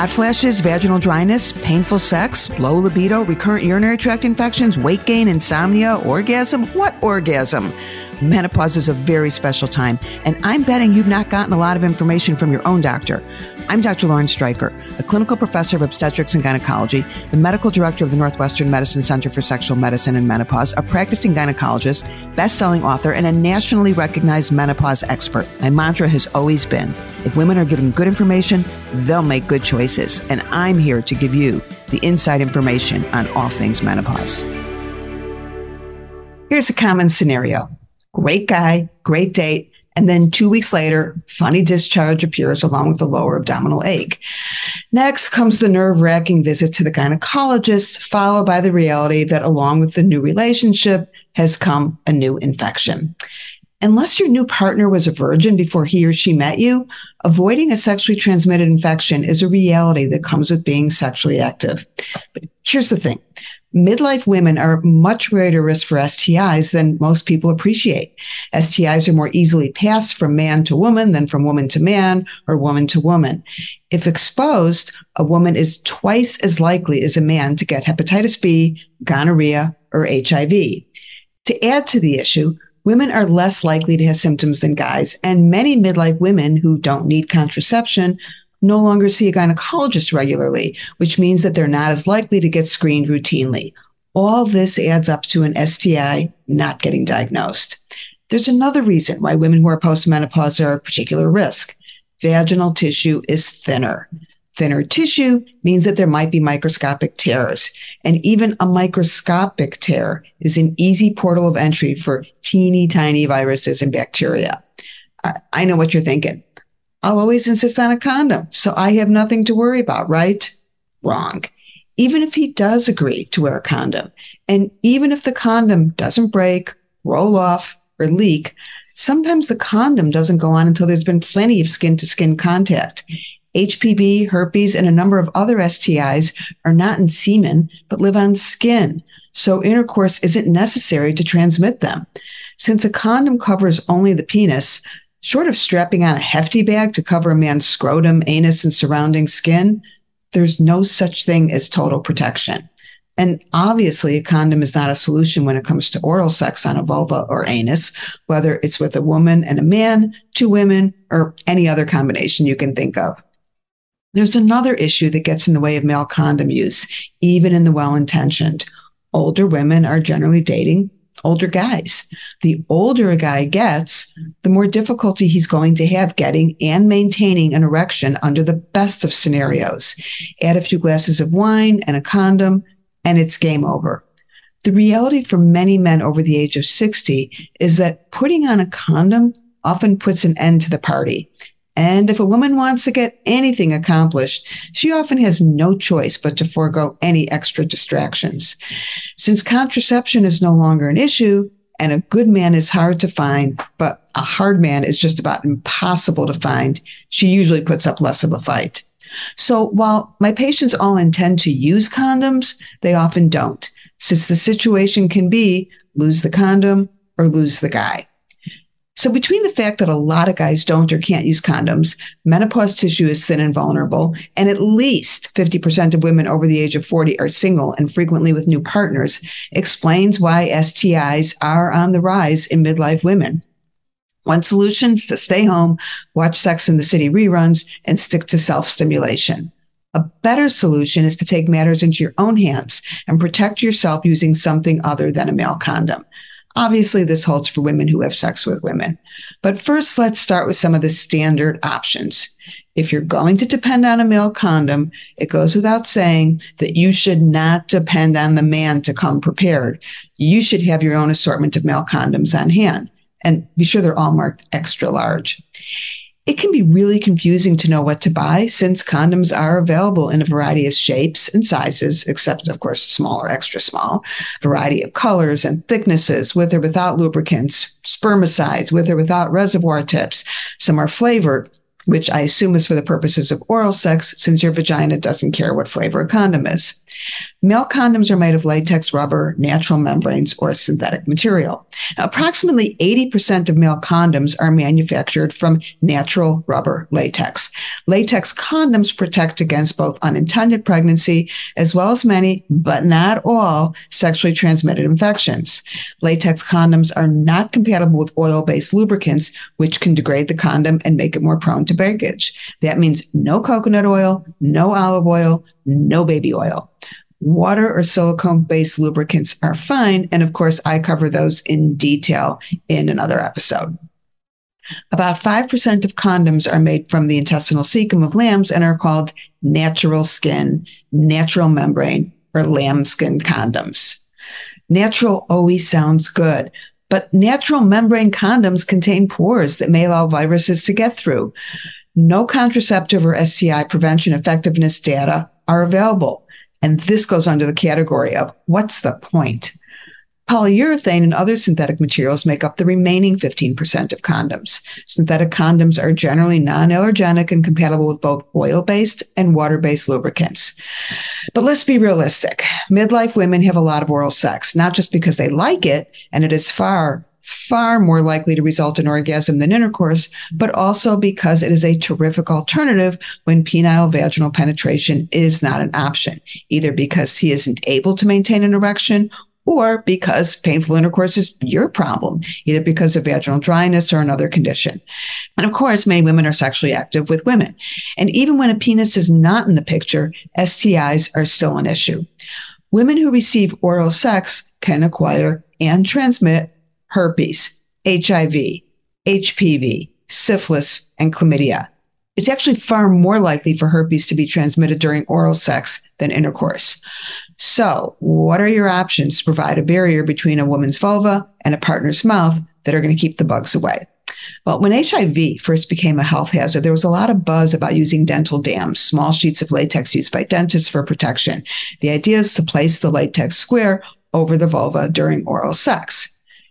hot flashes, vaginal dryness, painful sex, low libido, recurrent urinary tract infections, weight gain, insomnia, orgasm? What orgasm? Menopause is a very special time, and I'm betting you've not gotten a lot of information from your own doctor. I'm Dr. Lauren Streicher, a clinical professor of obstetrics and gynecology, the medical director of the Northwestern Medicine Center for Sexual Medicine and Menopause, a practicing gynecologist, best-selling author, and a nationally recognized menopause expert. My mantra has always been, if women are given good information, they'll make good choices. And I'm here to give you the inside information on all things menopause. Here's a common scenario. Great guy, great date. And then two weeks later, funny discharge appears along with the lower abdominal ache. Next comes the nerve wracking visit to the gynecologist, followed by the reality that along with the new relationship has come a new infection. Unless your new partner was a virgin before he or she met you, avoiding a sexually transmitted infection is a reality that comes with being sexually active. But here's the thing midlife women are much greater risk for STIs than most people appreciate. STIs are more easily passed from man to woman than from woman to man or woman to woman. If exposed, a woman is twice as likely as a man to get hepatitis B, gonorrhea, or HIV. To add to the issue, women are less likely to have symptoms than guys, and many midlife women who don't need contraception no longer see a gynecologist regularly, which means that they're not as likely to get screened routinely. All this adds up to an STI not getting diagnosed. There's another reason why women who are postmenopause are at particular risk. Vaginal tissue is thinner. Thinner tissue means that there might be microscopic tears. And even a microscopic tear is an easy portal of entry for teeny tiny viruses and bacteria. I know what you're thinking. I'll always insist on a condom. So I have nothing to worry about, right? Wrong. Even if he does agree to wear a condom, and even if the condom doesn't break, roll off, or leak, sometimes the condom doesn't go on until there's been plenty of skin to skin contact. HPV, herpes, and a number of other STIs are not in semen, but live on skin. So intercourse isn't necessary to transmit them. Since a condom covers only the penis, Short of strapping on a hefty bag to cover a man's scrotum, anus, and surrounding skin, there's no such thing as total protection. And obviously, a condom is not a solution when it comes to oral sex on a vulva or anus, whether it's with a woman and a man, two women, or any other combination you can think of. There's another issue that gets in the way of male condom use, even in the well intentioned. Older women are generally dating older guys. The older a guy gets, the more difficulty he's going to have getting and maintaining an erection under the best of scenarios. Add a few glasses of wine and a condom, and it's game over. The reality for many men over the age of 60 is that putting on a condom often puts an end to the party. And if a woman wants to get anything accomplished, she often has no choice but to forego any extra distractions. Since contraception is no longer an issue and a good man is hard to find, but a hard man is just about impossible to find, she usually puts up less of a fight. So while my patients all intend to use condoms, they often don't, since the situation can be lose the condom or lose the guy. So between the fact that a lot of guys don't or can't use condoms, menopause tissue is thin and vulnerable, and at least 50% of women over the age of 40 are single and frequently with new partners, explains why STIs are on the rise in midlife women. One solution is to stay home, watch Sex in the City reruns, and stick to self-stimulation. A better solution is to take matters into your own hands and protect yourself using something other than a male condom. Obviously, this holds for women who have sex with women. But first, let's start with some of the standard options. If you're going to depend on a male condom, it goes without saying that you should not depend on the man to come prepared. You should have your own assortment of male condoms on hand and be sure they're all marked extra large. It can be really confusing to know what to buy since condoms are available in a variety of shapes and sizes, except of course small or extra small, variety of colors and thicknesses with or without lubricants, spermicides with or without reservoir tips. Some are flavored, which I assume is for the purposes of oral sex since your vagina doesn't care what flavor a condom is. Male condoms are made of latex, rubber, natural membranes, or synthetic material. Now, approximately 80% of male condoms are manufactured from natural rubber latex. Latex condoms protect against both unintended pregnancy as well as many, but not all, sexually transmitted infections. Latex condoms are not compatible with oil based lubricants, which can degrade the condom and make it more prone to breakage. That means no coconut oil, no olive oil, no baby oil. Water or silicone based lubricants are fine. And of course, I cover those in detail in another episode. About 5% of condoms are made from the intestinal cecum of lambs and are called natural skin, natural membrane, or lambskin condoms. Natural always sounds good, but natural membrane condoms contain pores that may allow viruses to get through. No contraceptive or STI prevention effectiveness data are available. And this goes under the category of what's the point? Polyurethane and other synthetic materials make up the remaining 15% of condoms. Synthetic condoms are generally non allergenic and compatible with both oil based and water based lubricants. But let's be realistic. Midlife women have a lot of oral sex, not just because they like it, and it is far far more likely to result in orgasm than intercourse, but also because it is a terrific alternative when penile vaginal penetration is not an option, either because he isn't able to maintain an erection or because painful intercourse is your problem, either because of vaginal dryness or another condition. And of course, many women are sexually active with women. And even when a penis is not in the picture, STIs are still an issue. Women who receive oral sex can acquire and transmit herpes, HIV, HPV, syphilis, and chlamydia. It's actually far more likely for herpes to be transmitted during oral sex than intercourse. So, what are your options to provide a barrier between a woman's vulva and a partner's mouth that are going to keep the bugs away? Well, when HIV first became a health hazard, there was a lot of buzz about using dental dams, small sheets of latex used by dentists for protection. The idea is to place the latex square over the vulva during oral sex.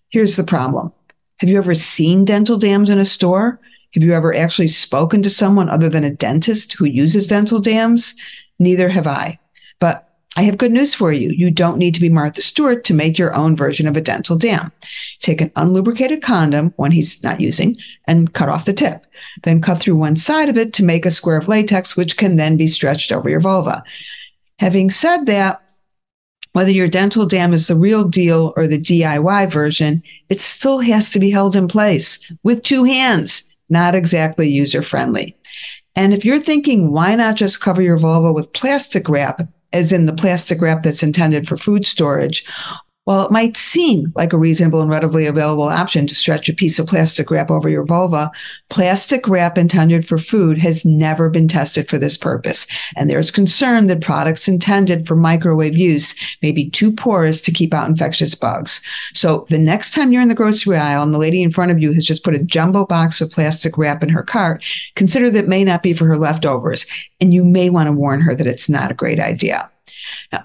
Here's the problem. Have you ever seen dental dams in a store? Have you ever actually spoken to someone other than a dentist who uses dental dams? Neither have I. But I have good news for you. You don't need to be Martha Stewart to make your own version of a dental dam. Take an unlubricated condom, one he's not using, and cut off the tip. Then cut through one side of it to make a square of latex, which can then be stretched over your vulva. Having said that, whether your dental dam is the real deal or the DIY version, it still has to be held in place with two hands, not exactly user friendly. And if you're thinking, why not just cover your vulva with plastic wrap, as in the plastic wrap that's intended for food storage, while it might seem like a reasonable and readily available option to stretch a piece of plastic wrap over your vulva, plastic wrap intended for food has never been tested for this purpose. And there's concern that products intended for microwave use may be too porous to keep out infectious bugs. So the next time you're in the grocery aisle and the lady in front of you has just put a jumbo box of plastic wrap in her cart, consider that may not be for her leftovers. And you may want to warn her that it's not a great idea.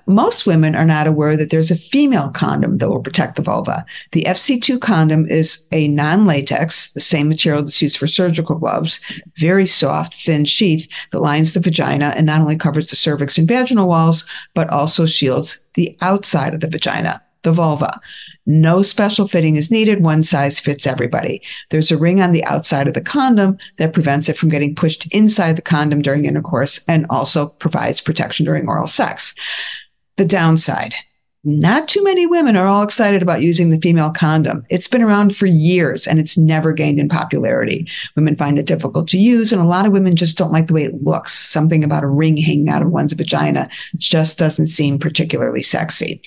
Most women are not aware that there's a female condom that will protect the vulva. The FC2 condom is a non latex, the same material that's used for surgical gloves, very soft, thin sheath that lines the vagina and not only covers the cervix and vaginal walls, but also shields the outside of the vagina, the vulva. No special fitting is needed. One size fits everybody. There's a ring on the outside of the condom that prevents it from getting pushed inside the condom during intercourse and also provides protection during oral sex. The downside. Not too many women are all excited about using the female condom. It's been around for years and it's never gained in popularity. Women find it difficult to use, and a lot of women just don't like the way it looks. Something about a ring hanging out of one's vagina just doesn't seem particularly sexy.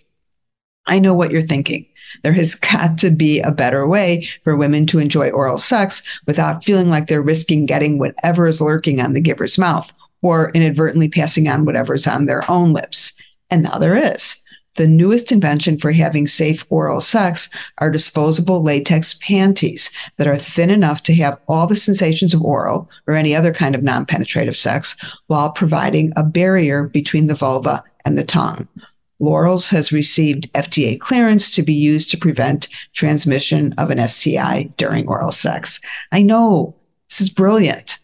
I know what you're thinking. There has got to be a better way for women to enjoy oral sex without feeling like they're risking getting whatever is lurking on the giver's mouth or inadvertently passing on whatever's on their own lips. And now there is. The newest invention for having safe oral sex are disposable latex panties that are thin enough to have all the sensations of oral or any other kind of non penetrative sex while providing a barrier between the vulva and the tongue. Lorals has received FDA clearance to be used to prevent transmission of an STI during oral sex. I know this is brilliant.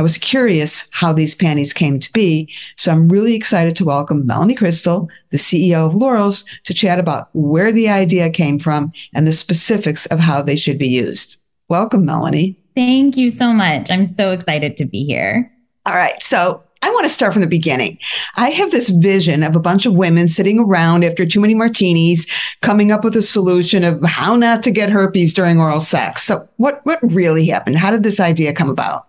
I was curious how these panties came to be. So I'm really excited to welcome Melanie Cristol, the CEO of Lorals, to chat about where the idea came from and the specifics of how they should be used. Welcome, Melanie. Thank you so much. I'm so excited to be here. All right. So I want to start from the beginning. I have this vision of a bunch of women sitting around after too many martinis, coming up with a solution of how not to get herpes during oral sex. So what, what really happened? How did this idea come about?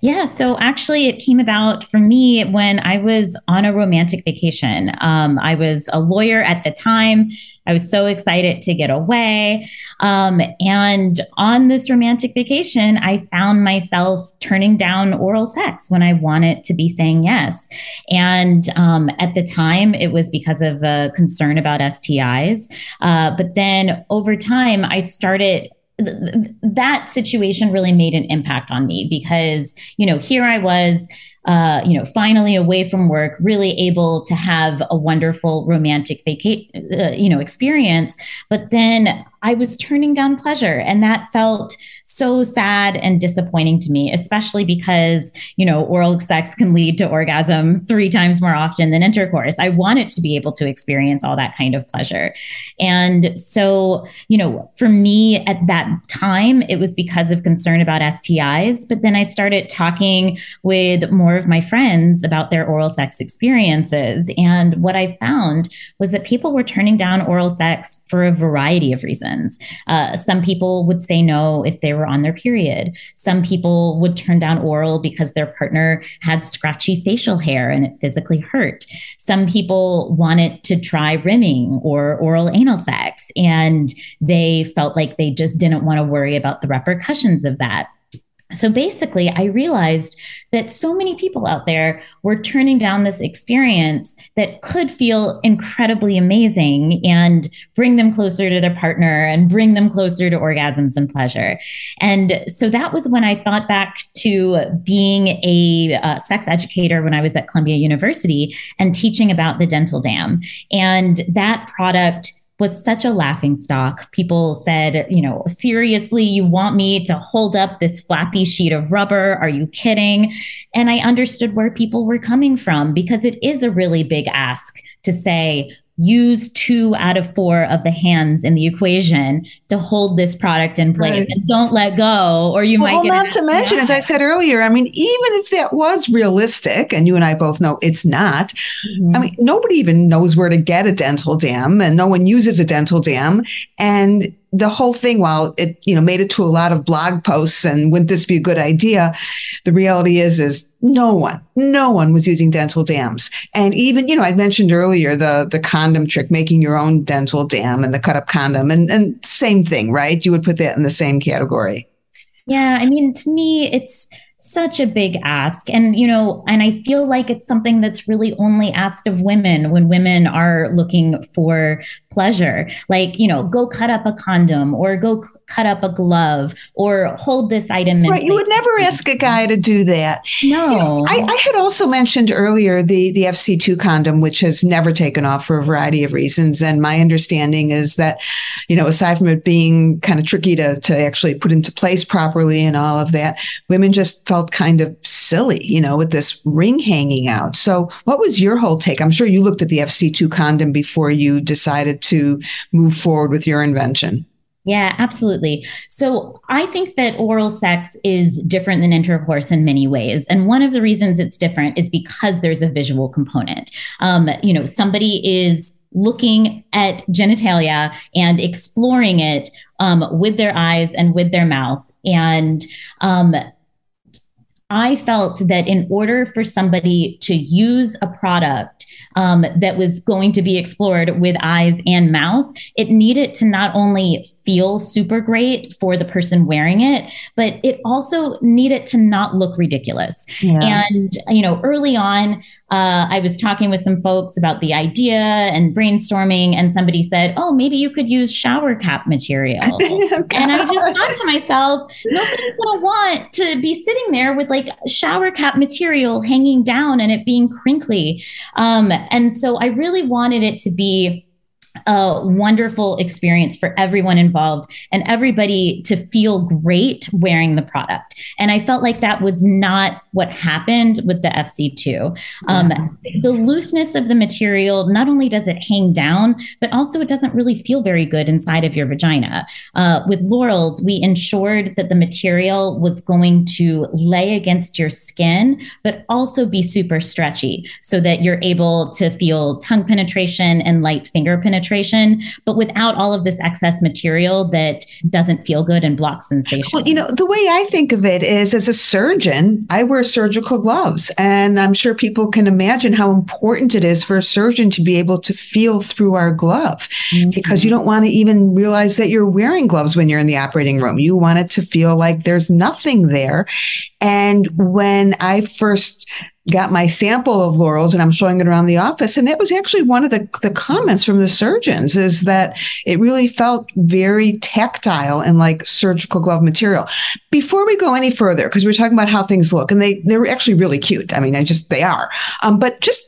Yeah, so actually, it came about for me when I was on a romantic vacation. Um, I was a lawyer at the time. I was so excited to get away. Um, and on this romantic vacation, I found myself turning down oral sex when I wanted to be saying yes. And um, at the time, it was because of a concern about STIs. Uh, but then over time, I started that situation really made an impact on me because, you know, here I was. Uh, you know, finally away from work, really able to have a wonderful romantic vacation, uh, you know, experience. But then I was turning down pleasure, and that felt so sad and disappointing to me, especially because, you know, oral sex can lead to orgasm three times more often than intercourse. I wanted to be able to experience all that kind of pleasure. And so, you know, for me at that time, it was because of concern about STIs. But then I started talking with more of my friends about their oral sex experiences. And what I found was that people were turning down oral sex for a variety of reasons. Uh, some people would say no if they were on their period. Some people would turn down oral because their partner had scratchy facial hair and it physically hurt. Some people wanted to try rimming or oral anal sex and they felt like they just didn't want to worry about the repercussions of that. So basically, I realized that so many people out there were turning down this experience that could feel incredibly amazing and bring them closer to their partner and bring them closer to orgasms and pleasure. And so that was when I thought back to being a uh, sex educator when I was at Columbia University and teaching about the dental dam. And that product was such a laughing stock. People said, you know, seriously, you want me to hold up this flappy sheet of rubber? Are you kidding? And I understood where people were coming from because it is a really big ask to say, use two out of four of the hands in the equation to hold this product in place right. and don't let go or you well, might well, not to mention as i said earlier i mean even if that was realistic and you and i both know it's not mm-hmm. i mean nobody even knows where to get a dental dam and no one uses a dental dam and the whole thing, while it, you know, made it to a lot of blog posts and wouldn't this be a good idea? The reality is, is no one, no one was using dental dams. And even, you know, I mentioned earlier the, the condom trick, making your own dental dam and the cut up condom and, and same thing, right? You would put that in the same category. Yeah. I mean, to me, it's, such a big ask. And, you know, and I feel like it's something that's really only asked of women when women are looking for pleasure. Like, you know, go cut up a condom or go c- cut up a glove or hold this item. In. Right. You would never ask a guy to do that. No. You know, I, I, had also mentioned earlier the, the FC2 condom, which has never taken off for a variety of reasons. And my understanding is that, you know, aside from it being kind of tricky to, to actually put into place properly and all of that, women just felt kind of silly, you know, with this ring hanging out. So, what was your whole take? I'm sure you looked at the FC2 condom before you decided to move forward with your invention. Yeah, absolutely. So I think that oral sex is different than intercourse in many ways. And one of the reasons it's different is because there's a visual component. Um, you know, somebody is looking at genitalia and exploring it um, with their eyes and with their mouth. And um, I felt that in order for somebody to use a product um, that was going to be explored with eyes and mouth, it needed to not only feel super great for the person wearing it, but it also needed to not look ridiculous. Yeah. And, you know, early on, uh, I was talking with some folks about the idea and brainstorming, and somebody said, Oh, maybe you could use shower cap material. oh, and I just thought to myself, nobody's going to want to be sitting there with like shower cap material hanging down and it being crinkly. Um, and so I really wanted it to be a wonderful experience for everyone involved and everybody to feel great wearing the product. And I felt like that was not what happened with the FC2. Um, the looseness of the material, not only does it hang down, but also it doesn't really feel very good inside of your vagina. Uh, with Lorals, we ensured that the material was going to lay against your skin, but also be super stretchy so that you're able to feel tongue penetration and light finger penetration penetration, but without all of this excess material that doesn't feel good and blocks sensation. Well, you know, the way I think of it is as a surgeon, I wear surgical gloves, and I'm sure people can imagine how important it is for a surgeon to be able to feel through our glove mm-hmm. because you don't want to even realize that you're wearing gloves when you're in the operating room. You want it to feel like there's nothing there. And when I first got my sample of Lorals and I'm showing it around the office. And that was actually one of the, the comments from the surgeons is that it really felt very tactile and like surgical glove material. Before we go any further, because we're talking about how things look and they, they're actually really cute. I mean, I just, they are. Um, but just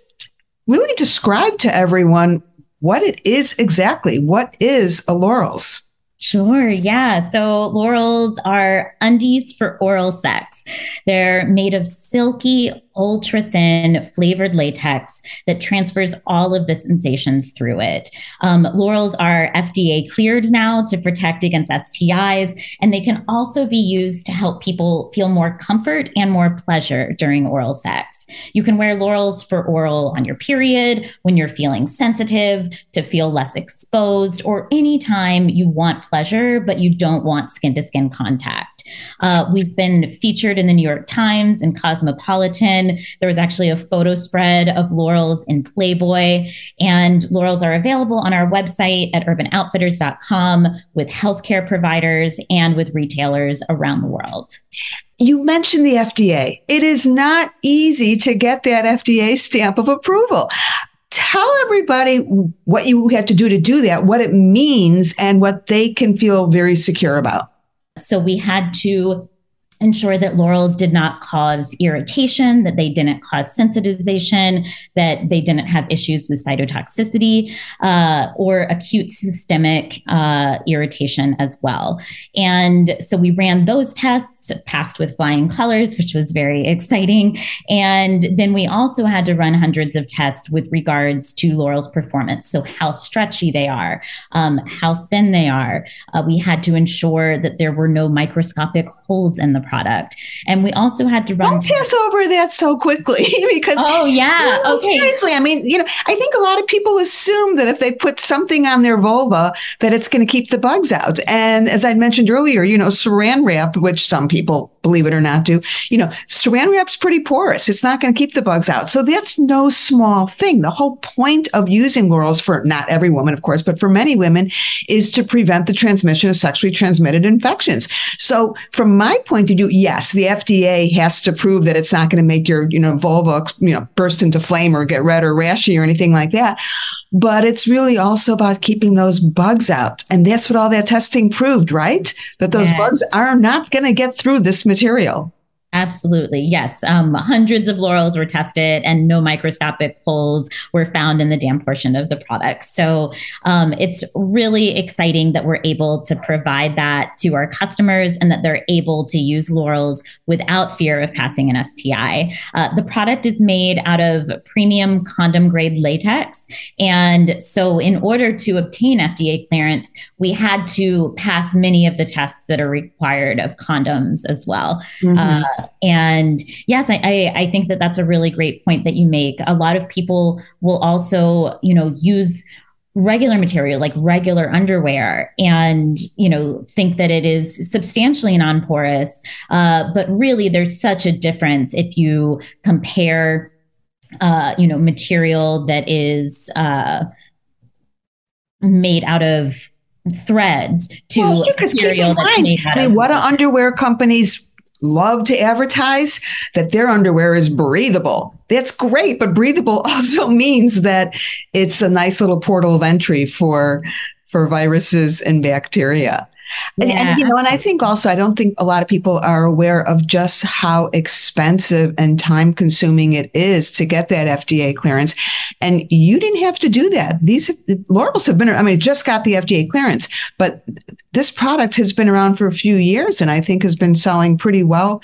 really describe to everyone what it is exactly. What is a Lorals? Sure. Yeah. So Lorals are undies for oral sex. They're made of silky, ultra thin flavored latex that transfers all of the sensations through it. Um, Lorals are FDA cleared now to protect against STIs, and they can also be used to help people feel more comfort and more pleasure during oral sex. You can wear Lorals for oral on your period, when you're feeling sensitive, to feel less exposed, or anytime you want pleasure, but you don't want skin to skin contact. Uh, we've been featured in the New York Times and Cosmopolitan. There was actually a photo spread of Lorals in Playboy, and Lorals are available on our website at urbanoutfitters.com with healthcare providers and with retailers around the world. You mentioned the FDA. It is not easy to get that FDA stamp of approval tell everybody what you had to do to do that, what it means, and what they can feel very secure about. So we had to ensure that Lorals did not cause irritation, that they didn't cause sensitization, that they didn't have issues with cytotoxicity uh, or acute systemic uh, irritation as well. And so we ran those tests, passed with flying colors, which was very exciting. And then we also had to run hundreds of tests with regards to Lorals' performance. So how stretchy they are, um, how thin they are. Uh, we had to ensure that there were no microscopic holes in the product. And we also had to run. Don't pass over that so quickly because. Oh, yeah. You know, okay. Seriously. I mean, you know, I think a lot of people assume that if they put something on their vulva, that it's going to keep the bugs out. And as I mentioned earlier, you know, saran wrap, which some people believe it or not do, you know, saran wrap's pretty porous. It's not going to keep the bugs out. So that's no small thing. The whole point of using Lorals for not every woman, of course, but for many women is to prevent the transmission of sexually transmitted infections. So from my point of view, yes, the FDA has to prove that it's not going to make your, you know, vulva, you know, burst into flame or get red or rashy or anything like that. But it's really also about keeping those bugs out. And that's what all that testing proved, right? That those yes. bugs are not going to get through this material. Absolutely. Yes. Um, hundreds of Lorals were tested and no microscopic holes were found in the dam portion of the product. So um, it's really exciting that we're able to provide that to our customers and that they're able to use Lorals without fear of passing an STI. Uh, the product is made out of premium condom grade latex. And so, in order to obtain FDA clearance, we had to pass many of the tests that are required of condoms as well. Mm-hmm. Uh, and yes, I, I, I think that that's a really great point that you make. A lot of people will also, you know, use regular material like regular underwear and you know think that it is substantially non-porous uh, but really there's such a difference if you compare uh, you know material that is uh, made out of threads to well, material that's made out I mean, of what do underwear companies love to advertise that their underwear is breathable. That's great, but breathable also means that it's a nice little portal of entry for for viruses and bacteria. Yeah. And, and, you know, and I think also, I don't think a lot of people are aware of just how expensive and time consuming it is to get that FDA clearance. And you didn't have to do that. These Lorals have been, I mean, it just got the FDA clearance, but this product has been around for a few years and I think has been selling pretty well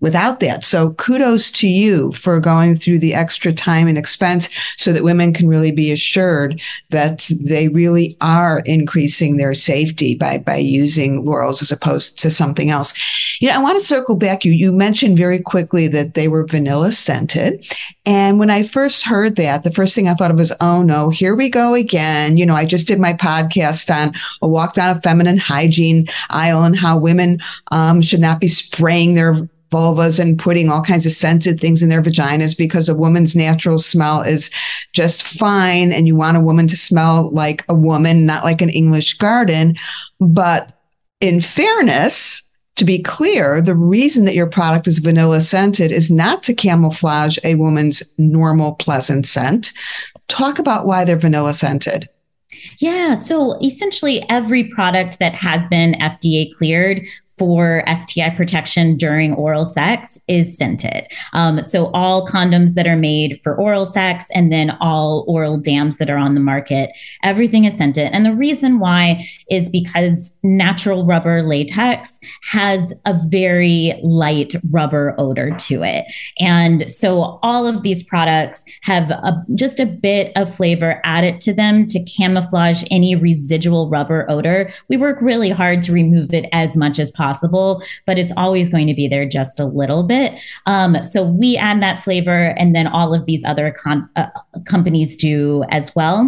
without that. So kudos to you for going through the extra time and expense so that women can really be assured that they really are increasing their safety by, by using Lorals as opposed to something else. You know, I want to circle back. You, you mentioned very quickly that they were vanilla scented. And when I first heard that, the first thing I thought of was, oh no, here we go again. You know, I just did my podcast on a walk down a feminine hygiene aisle and how women um, should not be spraying their vulvas and putting all kinds of scented things in their vaginas because a woman's natural smell is just fine. And you want a woman to smell like a woman, not like an English garden. But in fairness, to be clear, the reason that your product is vanilla scented is not to camouflage a woman's normal pleasant scent. Talk about why they're vanilla scented. Yeah. So essentially, every product that has been FDA cleared for STI protection during oral sex is scented. Um, so all condoms that are made for oral sex and then all oral dams that are on the market, everything is scented. And the reason why is because natural rubber latex has a very light rubber odor to it. And so all of these products have a, just a bit of flavor added to them to camouflage any residual rubber odor. We work really hard to remove it as much as possible possible, but it's always going to be there just a little bit. Um, so we add that flavor, and then all of these other con- uh, companies do as well.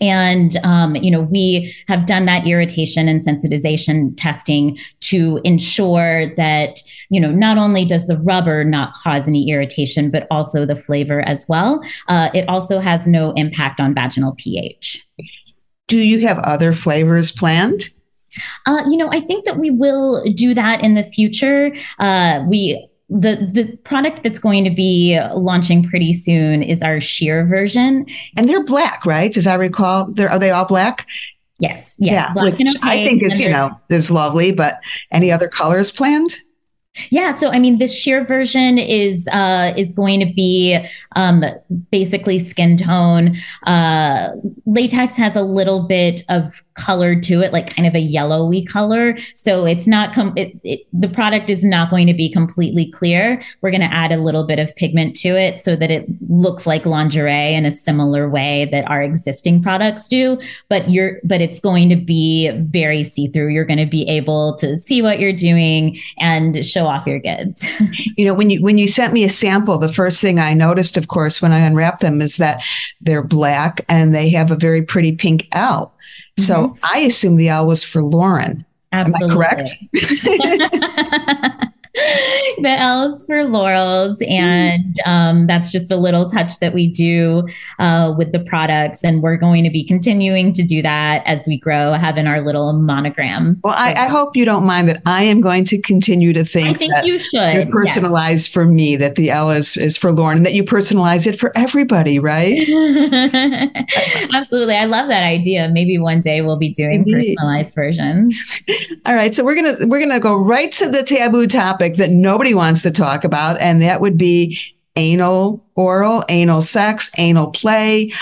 And, um, you know, we have done that irritation and sensitization testing to ensure that, you know, not only does the rubber not cause any irritation, but also the flavor as well. Uh, it also has no impact on vaginal pH. Do you have other flavors planned? Uh, you know, I think that we will do that in the future. Uh, we the the product that's going to be launching pretty soon is our sheer version, and they're black, right? As I recall, they're are they all black? Yes, yes, yeah, which I think is you know is lovely. But any other colors planned? Yeah, so I mean, this sheer version is uh, is going to be um, basically skin tone. Uh, latex has a little bit of color to it, like kind of a yellowy color. So it's not com- it, it, the product is not going to be completely clear. We're going to add a little bit of pigment to it so that it looks like lingerie in a similar way that our existing products do. But you're but it's going to be very see through. You're going to be able to see what you're doing and show off your goods. you know, when you when you sent me a sample, the first thing I noticed, of course, when I unwrapped them, is that they're black and they have a very pretty pink L. Mm-hmm. So I assume the L was for Lauren. Absolutely. Am I correct? the L's for. Mm. And um, that's just a little touch that we do uh, with the products. And we're going to be continuing to do that as we grow, having our little monogram. Well, I, I hope you don't mind that I am going to continue to think, I think you should. You're yes. for me, that the L is, is for Lauren, and that you personalize it for everybody, right? Absolutely. I love that idea. Maybe one day we'll be doing Maybe. personalized versions. All right. So we're gonna we're gonna go right to the taboo topic topic that nobody wants to talk about, and that would be anal oral, anal sex, anal play.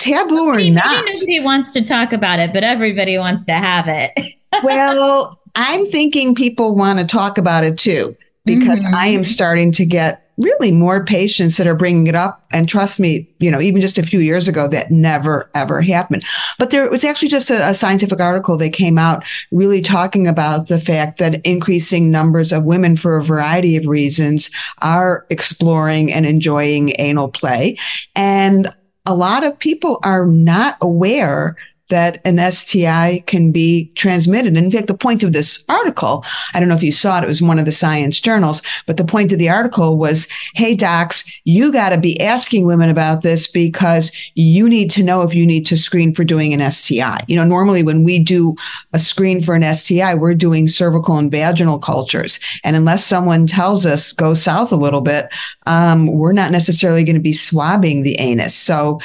Taboo or not. Nobody wants to talk about it, but everybody wants to have it. well, I'm thinking people want to talk about it too, because mm-hmm. I am starting to get really more patients that are bringing it up. And trust me, you know, even just a few years ago, that never, ever happened. But there was actually just a, a, scientific article that came out really talking about the fact that increasing numbers of women for a variety of reasons are exploring and enjoying anal play. And a lot of people are not aware that an STI can be transmitted. And in fact, the point of this article, I don't know if you saw it, it was one of the science journals, but the point of the article was, Hey, docs, you got to be asking women about this because you need to know if you need to screen for doing an STI. You know, normally when we do a screen for an STI, we're doing cervical and vaginal cultures. And unless someone tells us go south a little bit, um, we're not necessarily going to be swabbing the anus. So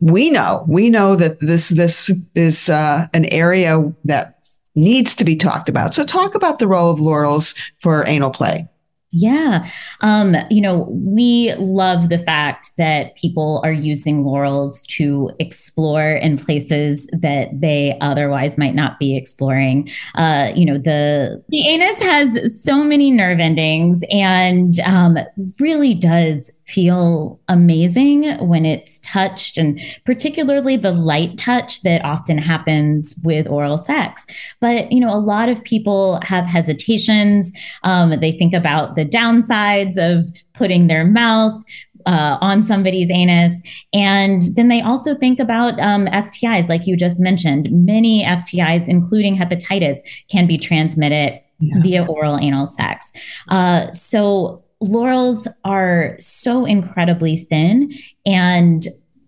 we know we know that this this is uh, an area that needs to be talked about. So talk about the role of Lorals for anal play. Yeah. Um, you know, we love the fact that people are using Lorals to explore in places that they otherwise might not be exploring. Uh, you know, the the anus has so many nerve endings and um, really does feel amazing when it's touched and particularly the light touch that often happens with oral sex but you know a lot of people have hesitations um, they think about the downsides of putting their mouth uh, on somebody's anus. And then they also think about um, STIs, like you just mentioned. Many STIs, including hepatitis, can be transmitted yeah. via oral anal sex. Uh, so Lorals are so incredibly thin and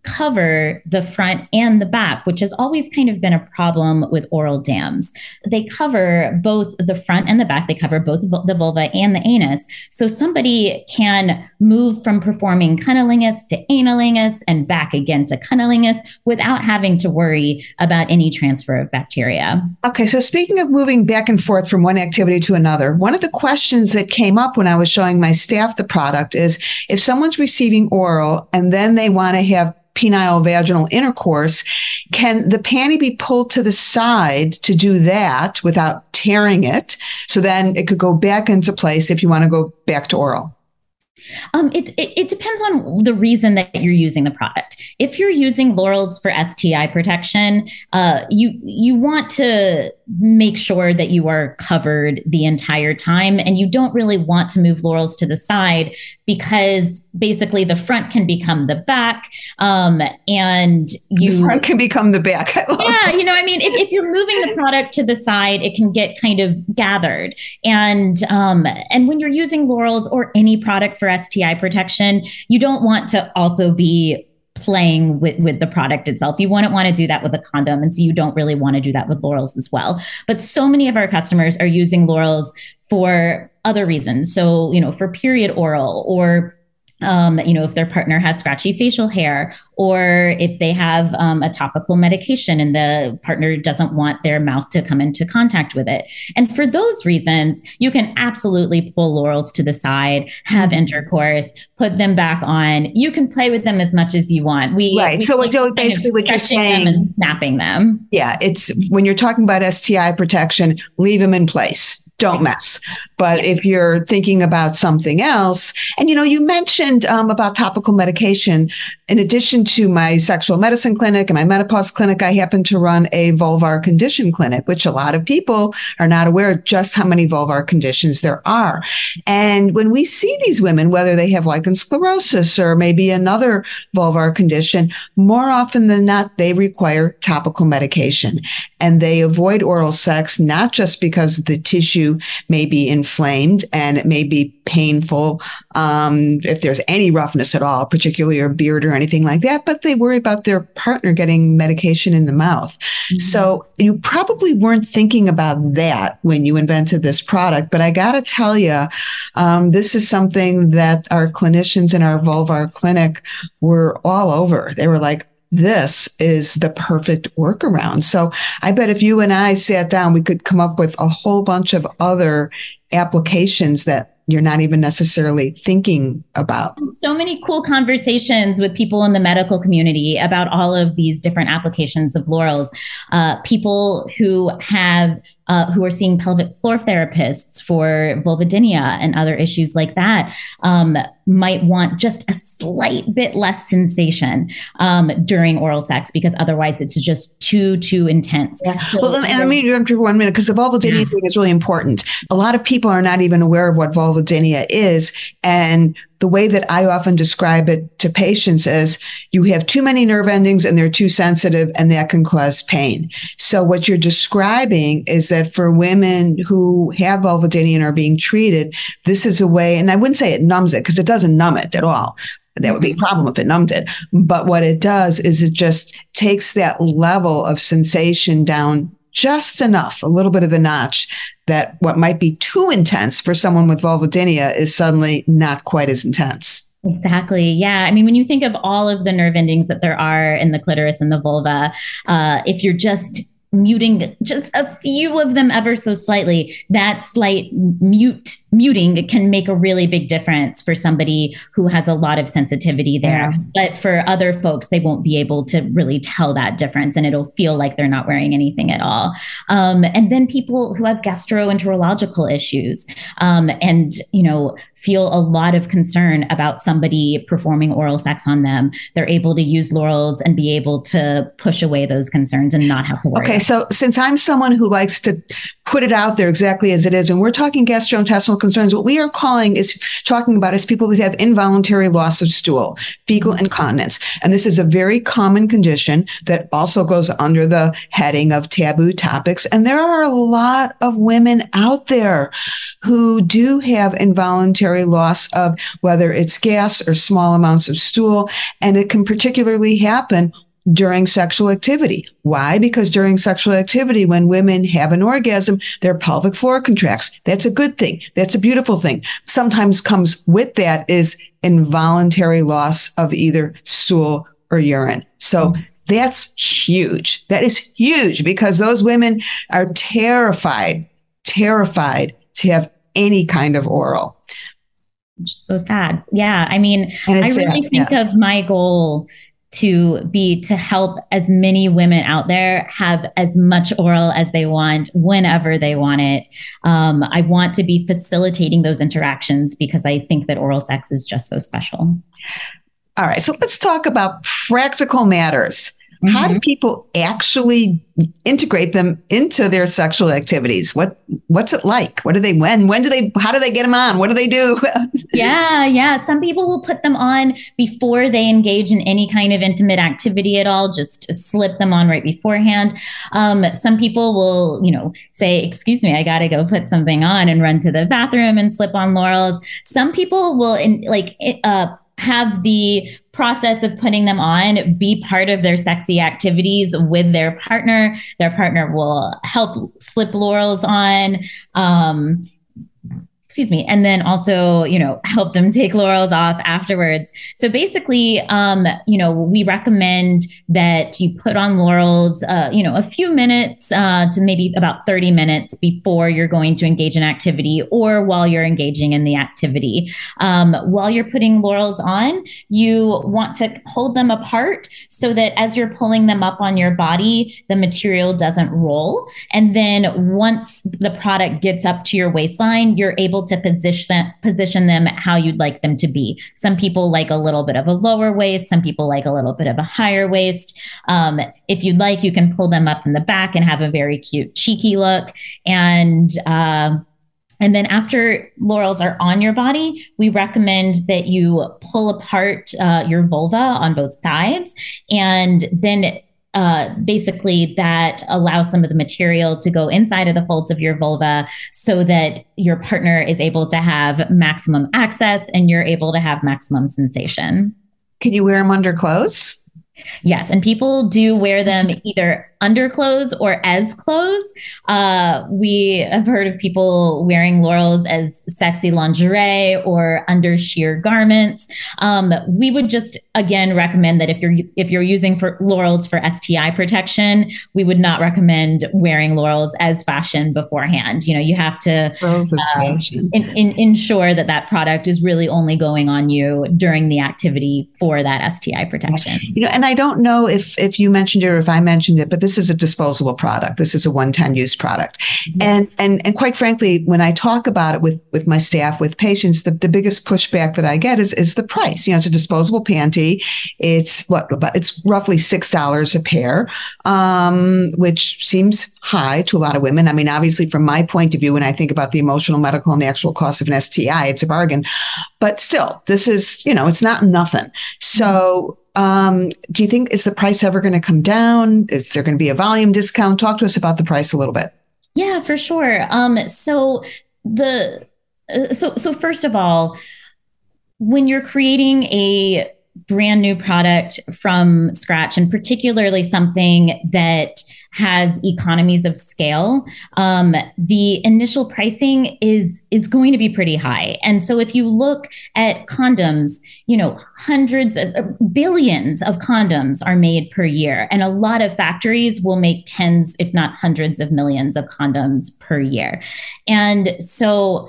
cover the front and the back, which has always kind of been a problem with oral dams. They cover both the front and the back, they cover both the vulva and the anus. So somebody can move from performing cunnilingus to analingus and back again to cunnilingus without having to worry about any transfer of bacteria. Okay, so speaking of moving back and forth from one activity to another, one of the questions that came up when I was showing my staff the product is if someone's receiving oral and then they want to have penile vaginal intercourse. Can the panty be pulled to the side to do that without tearing it? So then it could go back into place if you want to go back to oral. Um, it, it, it, depends on the reason that you're using the product. If you're using Lorals for STI protection, uh, you you want to make sure that you are covered the entire time, and you don't really want to move Lorals to the side because basically the front can become the back, um, and you the front can become the back. yeah, that. you know, I mean, if, if, you're moving the product to the side, it can get kind of gathered, and um, and when you're using Lorals or any product for STI protection, you don't want to also be playing with with the product itself. You wouldn't want to do that with a condom, and so you don't really want to do that with Lorals as well. But so many of our customers are using Lorals for other reasons. So you know, for period oral or um, you know, if their partner has scratchy facial hair, or if they have um, a topical medication and the partner doesn't want their mouth to come into contact with it. And for those reasons, you can absolutely pull Lorals to the side, have mm-hmm. intercourse, put them back on. You can play with them as much as you want. We right. We so basically, what you're saying, and snapping them. Yeah, it's when you're talking about STI protection, leave them in place don't mess. But if you're thinking about something else, and you know, you mentioned um, about topical medication. In addition to my sexual medicine clinic and my menopause clinic, I happen to run a vulvar condition clinic, which a lot of people are not aware of just how many vulvar conditions there are. And when we see these women, whether they have lichen sclerosis or maybe another vulvar condition, more often than not, they require topical medication and they avoid oral sex, not just because the tissue may be inflamed and it may be painful um, if there's any roughness at all, particularly a beard or anything like that, but they worry about their partner getting medication in the mouth. Mm-hmm. So you probably weren't thinking about that when you invented this product, but I got to tell you, um, this is something that our clinicians in our vulvar clinic were all over. They were like, this is the perfect workaround. So I bet if you and I sat down, we could come up with a whole bunch of other applications that you're not even necessarily thinking about. So many cool conversations with people in the medical community about all of these different applications of Lorals. Uh, people who have uh, who are seeing pelvic floor therapists for vulvodynia and other issues like that um, might want just a slight bit less sensation um, during oral sex because otherwise it's just too too intense. Yeah. So, well, and let me interrupt for one minute because the vulvodynia yeah. thing is really important. A lot of people are not even aware of what vulvodynia is, and the way that I often describe it to patients is you have too many nerve endings and they're too sensitive and that can cause pain. So what you're describing is that for women who have vulvodynia and are being treated, this is a way, and I wouldn't say it numbs it because it doesn't numb it at all. That would be a problem if it numbed it. But what it does is it just takes that level of sensation down just enough, a little bit of a notch that what might be too intense for someone with vulvodynia is suddenly not quite as intense. Exactly. Yeah. I mean, when you think of all of the nerve endings that there are in the clitoris and the vulva, uh, if you're just muting just a few of them ever so slightly, that slight mute muting can make a really big difference for somebody who has a lot of sensitivity there. Yeah. But for other folks, they won't be able to really tell that difference and it'll feel like they're not wearing anything at all. Um, and then people who have gastroenterological issues um, and, you know, feel a lot of concern about somebody performing oral sex on them, they're able to use Lorals and be able to push away those concerns and not have to worry. Okay, so since I'm someone who likes to put it out there exactly as it is, when we're talking gastrointestinal concerns, what we are calling is talking about is people that have involuntary loss of stool, fecal incontinence. And this is a very common condition that also goes under the heading of taboo topics. And there are a lot of women out there who do have involuntary loss of whether it's gas or small amounts of stool. And it can particularly happen during sexual activity. Why? Because during sexual activity, when women have an orgasm, their pelvic floor contracts. That's a good thing. That's a beautiful thing. Sometimes comes with that is involuntary loss of either stool or urine. So mm-hmm. that's huge. That is huge because those women are terrified, terrified to have any kind of oral so sad. Yeah. I mean, I really sad. think yeah. of my goal to be to help as many women out there have as much oral as they want whenever they want it. Um, I want to be facilitating those interactions because I think that oral sex is just so special. All right. So let's talk about practical matters. Mm-hmm. How do mm-hmm. people actually integrate them into their sexual activities? What what's it like? What do they when when do they how do they get them on? What do they do? yeah, yeah. Some people will put them on before they engage in any kind of intimate activity at all. Just slip them on right beforehand. Um, some people will, you know, say, "Excuse me, I got to go put something on," and run to the bathroom and slip on Lorals. Some people will, in, like, uh, have the process of putting them on be part of their sexy activities with their partner. Their partner will help slip Lorals on. Um, excuse me, and then also, you know, help them take Lorals off afterwards. So basically, um, you know, we recommend that you put on Lorals, uh, you know, a few minutes uh, to maybe about 30 minutes before you're going to engage in activity or while you're engaging in the activity. Um, while you're putting Lorals on, you want to hold them apart so that as you're pulling them up on your body, the material doesn't roll. And then once the product gets up to your waistline, you're able to position position them how you'd like them to be. Some people like a little bit of a lower waist. Some people like a little bit of a higher waist. Um, if you'd like, you can pull them up in the back and have a very cute, cheeky look. And uh, and then after Lorals are on your body, we recommend that you pull apart uh, your vulva on both sides and then uh, basically that allows some of the material to go inside of the folds of your vulva so that your partner is able to have maximum access and you're able to have maximum sensation. Can you wear them under clothes? Yes, and people do wear them either underclothes or as clothes. Uh, we have heard of people wearing Lorals as sexy lingerie or under sheer garments. Um, we would just again recommend that if you're if you're using for Lorals for STI protection, we would not recommend wearing Lorals as fashion beforehand. You know, you have to uh, in, in, ensure that that product is really only going on you during the activity for that STI protection. You know, and I don't know if if you mentioned it or if I mentioned it, but this this is a disposable product. This is a one-time use product. Mm-hmm. And, and, and quite frankly, when I talk about it with, with my staff, with patients, the, the biggest pushback that I get is, is the price. You know, it's a disposable panty. It's what, but it's roughly $6 a pair, um, which seems high to a lot of women. I mean, obviously from my point of view, when I think about the emotional, medical and actual cost of an STI, it's a bargain, but still, this is, you know, it's not nothing. So, um, do you think is the price ever going to come down? Is there going to be a volume discount? Talk to us about the price a little bit. Yeah, for sure. Um, so the uh, so so first of all, when you're creating a brand new product from scratch, and particularly something that has economies of scale, um, the initial pricing is is going to be pretty high. And so if you look at condoms, you know, hundreds of uh, billions of condoms are made per year, and a lot of factories will make tens, if not hundreds of millions of condoms per year. And so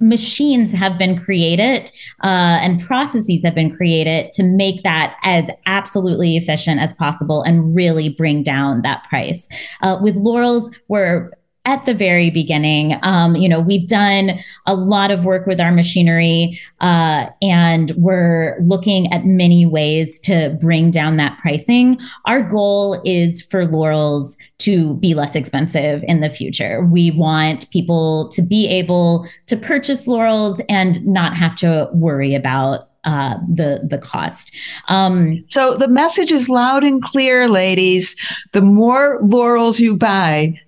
machines have been created uh, and processes have been created to make that as absolutely efficient as possible and really bring down that price. Uh, with Lorals, we're at the very beginning. Um, you know, we've done a lot of work with our machinery, uh, and we're looking at many ways to bring down that pricing. Our goal is for Lorals to be less expensive in the future. We want people to be able to purchase Lorals and not have to worry about uh, the the cost. Um, so the message is loud and clear, ladies. The more Lorals you buy,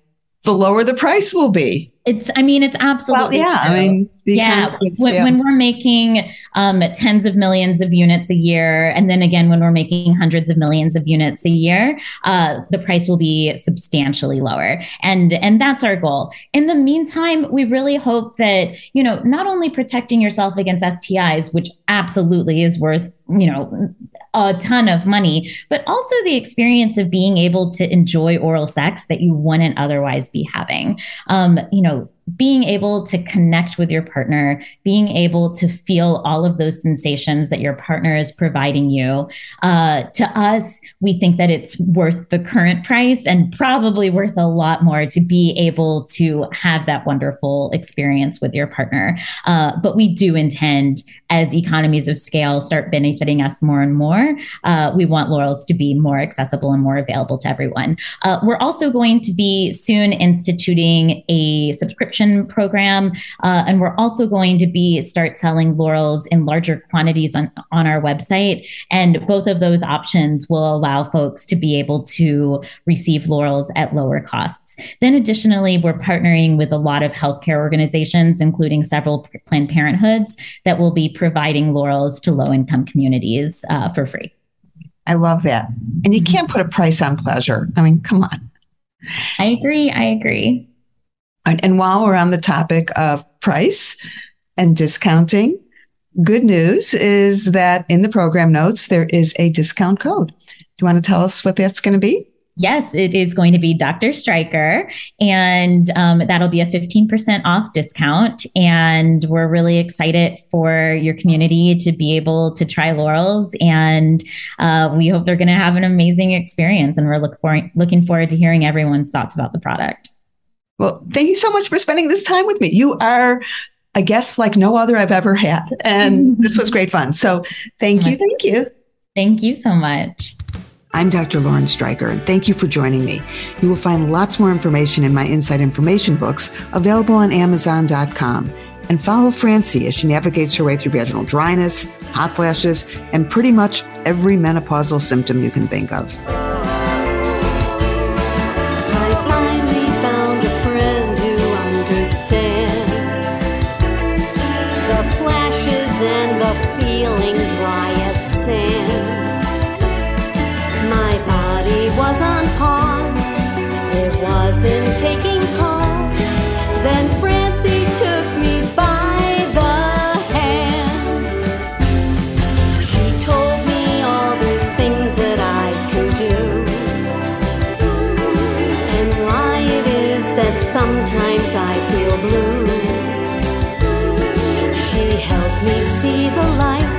the lower the price will be. It's, I mean, it's absolutely. Well, yeah. True. I mean, yeah. When, when, we're making um, tens of millions of units a year, and then again, when we're making hundreds of millions of units a year, uh, the price will be substantially lower. And, and that's our goal. In the meantime, we really hope that, you know, not only protecting yourself against STIs, which absolutely is worth, you know, a ton of money, but also the experience of being able to enjoy oral sex that you wouldn't otherwise be having. Um, you know, being able to connect with your partner, being able to feel all of those sensations that your partner is providing you. Uh, to us, we think that it's worth the current price and probably worth a lot more to be able to have that wonderful experience with your partner. Uh, but we do intend, as economies of scale start benefiting us more and more, uh, we want Lorals to be more accessible and more available to everyone. Uh, we're also going to be soon instituting a subscription subscription program. Uh, and we're also going to be start selling Lorals in larger quantities on, on our website. And both of those options will allow folks to be able to receive Lorals at lower costs. Then additionally, we're partnering with a lot of healthcare organizations, including several Planned Parenthoods that will be providing Lorals to low income communities uh, for free. I love that. And you can't put a price on pleasure. I mean, come on. I agree. I agree. And, while we're on the topic of price and discounting, good news is that in the program notes, there is a discount code. Do you want to tell us what that's going to be? Yes, it is going to be Dr. Streicher, and um, that'll be a 15% off discount. And we're really excited for your community to be able to try Lorals, And uh, we hope they're going to have an amazing experience. And we're look for, looking forward to hearing everyone's thoughts about the product. Well, thank you so much for spending this time with me. You are a guest like no other I've ever had. And this was great fun. So thank you. Thank you. Thank you so much. I'm Dr. Lauren Streicher, and thank you for joining me. You will find lots more information in my Inside Information books available on Amazon.com. And follow Francie as she navigates her way through vaginal dryness, hot flashes, and pretty much every menopausal symptom you can think of. Taking calls. Then Francie took me by the hand. She told me all these things that I can do, and why it is that sometimes I feel blue. She helped me see the day.